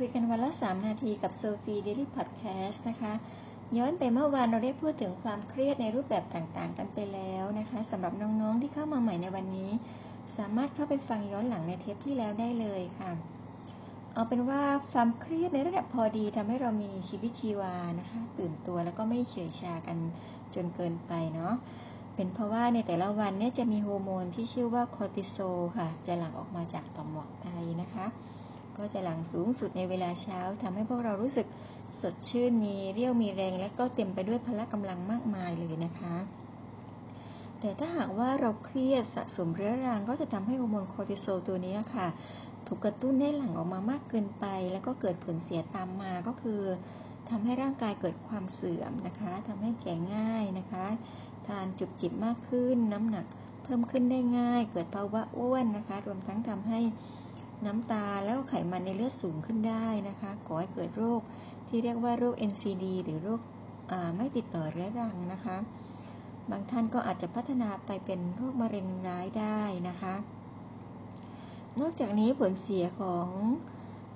คุยกันวันละ 3 นาทีกับโซฟีเดลี่พอดแคสต์นะคะ ย้อนไปเมื่อวานเราได้พูดถึงความเครียดในรูปแบบต่างๆ กันไปแล้วนะคะสำหรับน้องๆที่เข้ามาใหม่ในวันนี้ สามารถเข้าไปฟังย้อนหลังในเทปที่แล้วได้เลยค่ะ เอาเป็นว่าความเครียดในระดับพอดีทำให้เรามีชีวิตชีวานะคะ ตื่นตัวแล้วก็ไม่เฉยชากันจนเกินไปเนาะเป็นเพราะว่าในแต่ละวันเนี่ยจะมีฮอร์โมนที่ชื่อว่าคอร์ติโซลค่ะ จะหลั่งออกมาจากต่อมหมวกไตนะคะ ก็จะหลั่งสูงสุดในเวลาเช้าทำให้พวกเรารู้สึกสดชื่นมีเรี่ยวมีแรง และก็เต็มไปด้วยพละกำลังมากมายเลยนะคะ แต่ถ้าหากว่าเราเครียดสะสมเรื้อรังก็จะทำให้ฮอร์โมนคอร์ติโซลตัวนี้ค่ะ ถูกกระตุ้นให้หลั่งออกมามากเกินไป แล้วก็เกิดผลเสียตามมาก็คือทำให้ร่างกายเกิดความเสื่อมนะคะทำให้แก่ง่ายนะคะทานจุบจิบมากขึ้นน้ำหนักเพิ่มขึ้นได้ง่าย เกิดภาวะอ้วนนะคะ รวมทั้งทำให้ น้ำตาแล้วไขมันในเลือดสูงขึ้นได้นะคะก่อให้เกิดโรคที่เรียกว่าโรค NCD หรือโรคไม่ติดต่อเรื้อรังนะคะ บางท่านก็อาจจะพัฒนาไปเป็นโรคมะเร็งร้ายได้นะคะ นอกจากนี้ผลเสียของ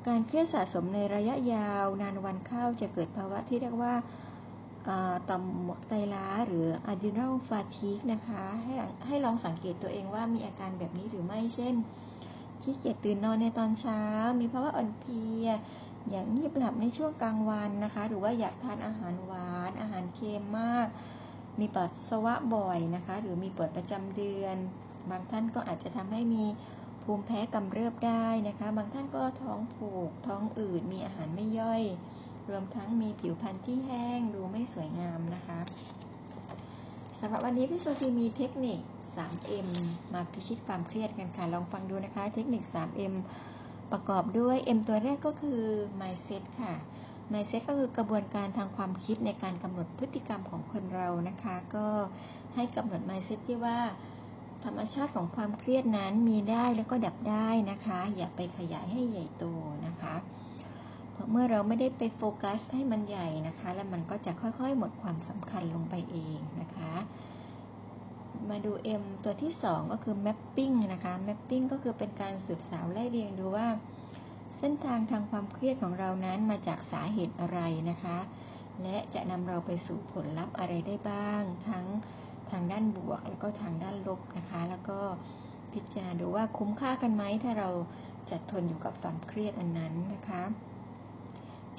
การเครียดสะสมในระยะยาวนานวันเข้าจะเกิดภาวะที่เรียกว่าต่อมหมวกไตล้าหรือ adrenal fatigue นะคะ ให้ให้ลองสังเกตตัวเองว่ามีอาการแบบนี้หรือไม่เช่น ขี้เกียจตื่นนอนในตอนเช้า มีภาวะอ่อนเพลีย อยากงีบหลับในช่วงกลางวันนะคะ หรือว่าอยากทานอาหารหวาน อาหารเค็มมาก มีปัสสาวะบ่อยนะคะ หรือมีปวดประจำเดือน บางท่านก็อาจจะทำให้มีภูมิแพ้กำเริบได้นะคะ บางท่านก็ท้องผูก ท้องอืด มีอาหารไม่ย่อย รวมทั้งมีผิวพรรณที่แห้ง ดูไม่สวยงามนะคะ สำหรับวันนี้พี่โซฟีมีเทคนิค 3M มาพิชิตความเครียดกันค่ะ ลองฟังดูนะคะ เทคนิค 3M ประกอบด้วย M ตัวแรกก็คือ mindset ค่ะ mindset ก็คือกระบวนการทางความคิดในการกำหนดพฤติกรรมของคนเรานะคะ ก็ให้กำหนด mindset ที่ว่า ธรรมชาติของความเครียดนั้นมีได้แล้วก็ดับได้นะคะ อย่าไปขยายให้ใหญ่โตนะคะราะ เมื่อเราไม่ได้ไปโฟกัสให้มันใหญ่นะคะ แล้วมันก็จะค่อยๆ หมดความสำคัญลงไปเองนะคะ มาดู M ตัวที่ 2 ก็คือ mapping นะคะ mapping ก็คือเป็นการสืบสาวไล่เรียงดูว่า เส้นทางทางความเครียดของเรานั้นมาจากสาเหตุอะไรนะคะ และจะนำเราไปสู่ผลลัพธ์อะไรได้บ้าง ทั้งทางด้านบวก แล้วก็ทางด้านลบนะคะ แล้วก็พิจารณาดูว่าคุ้มค่ากันไหมถ้าเราจะทนอยู่กับความเครียดอันนั้นนะคะ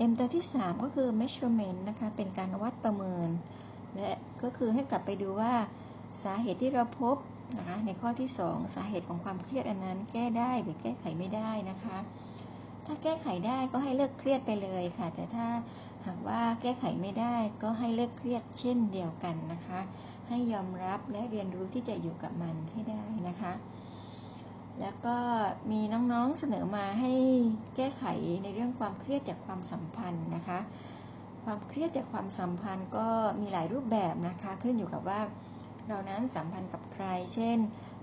M ตัวที่ 3 ก็คือ measurement นะคะ เป็นการวัดประเมิน และก็คือให้กลับไปดูว่าสาเหตุที่เราพบนะคะ ในข้อที่ 2 สาเหตุของความเครียดอันนั้น แก้ได้หรือแก้ไขไม่ได้นะคะ ถ้าแก้ไขได้ก็ให้เลิกเครียดไปเลยค่ะ แต่ถ้าหากว่าแก้ไขไม่ได้ก็ให้เลิกเครียดเช่นเดียวกันนะคะ ให้ยอมรับและเรียนรู้ที่จะอยู่กับมันให้ได้นะคะ แล้วก็มีน้องๆเสนอมาให้แก้ไขในเรื่องความเครียดจากความสัมพันธ์นะคะ ความเครียดจากความสัมพันธ์ก็มีหลายรูปแบบนะคะ ขึ้นอยู่กับว่าเรานั้นสัมพันธ์กับใคร เช่น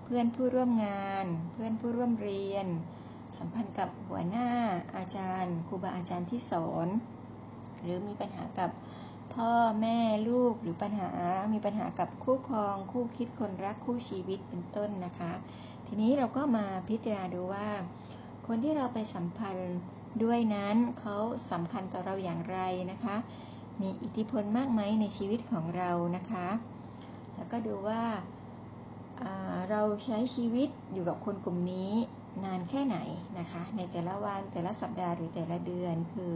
เพื่อนผู้ร่วมงาน เพื่อนผู้ร่วมเรียน สัมพันธ์กับหัวหน้าอาจารย์ครูบาอาจารย์ที่สอน หรือมีปัญหากับพ่อแม่ลูกหรือปัญหามีปัญหากับคู่ครอง คู่คิดคนรักคู่ชีวิตเป็นต้นนะคะ ทีนี้เราก็มาพิจารณาดูว่า คนที่เราไปสัมพันธ์ด้วยนั้นเขาสำคัญต่อเราอย่างไรนะคะ มีอิทธิพลมากไหมในชีวิตของเรานะคะ แล้วก็ดูว่าเราใช้ชีวิตอยู่กับคนกลุ่มนี้นานแค่ไหนนะคะ ในแต่ละวันแต่ละสัปดาห์หรือแต่ละเดือนคือ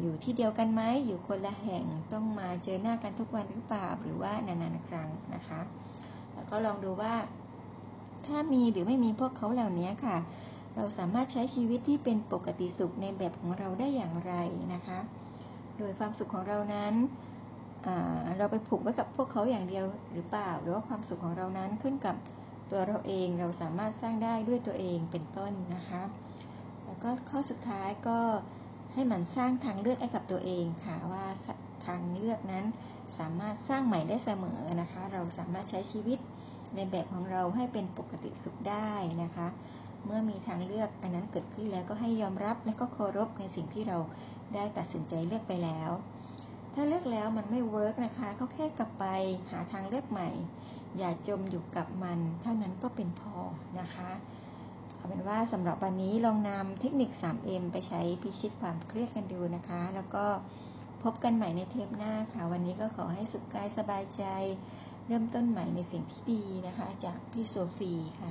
อยู่ที่เดียวกันไหมอยู่คนละแห่งต้องมาเจอหน้ากันทุกวันหรือเปล่าหรือว่านานๆครั้งนะคะ แล้วก็ลองดูว่า ถ้ามีหรือไม่มีพวกเขาเหล่านี้ค่ะ เราสามารถใช้ชีวิตที่เป็นปกติสุขในแบบของเราได้อย่างไรนะคะ โดยความสุขของเรานั้นเราไปผูกไว้กับพวกเขาอย่างเดียวหรือเปล่า หรือว่าความสุขของเรานั้นขึ้นกับตัวเราเองเราสามารถสร้างได้ด้วยตัวเองเป็นต้นนะคะ แล้วก็ข้อสุดท้ายก็ให้มันสร้างทางเลือกให้กับตัวเองค่ะว่าทางเลือกนั้นสามารถสร้างใหม่ได้เสมอนะคะ เราสามารถใช้ชีวิต ในแบบของเราให้เป็นปกติสุขได้นะคะ เมื่อมีทางเลือกอันนั้นเกิดขึ้นแล้วก็ให้ยอมรับและก็เคารพในสิ่งที่เราได้ตัดสินใจเลือกไปแล้ว ถ้าเลือกแล้วมันไม่เวิร์กนะคะก็แค่กลับไปหาทางเลือกใหม่ อย่าจมอยู่กับมัน เท่านั้นก็เป็นพอนะคะเอาเป็นว่าสำหรับวันนี้ลองนำเทคนิค 3M ไปใช้พิชิตความเครียดกันดูนะคะ แล้วก็พบกันใหม่ในเทปหน้าค่ะ วันนี้ก็ขอให้สุขกายสบายใจ เริ่มต้นใหม่ในสิ่งที่ดีนะคะ จากพี่โซฟีค่ะ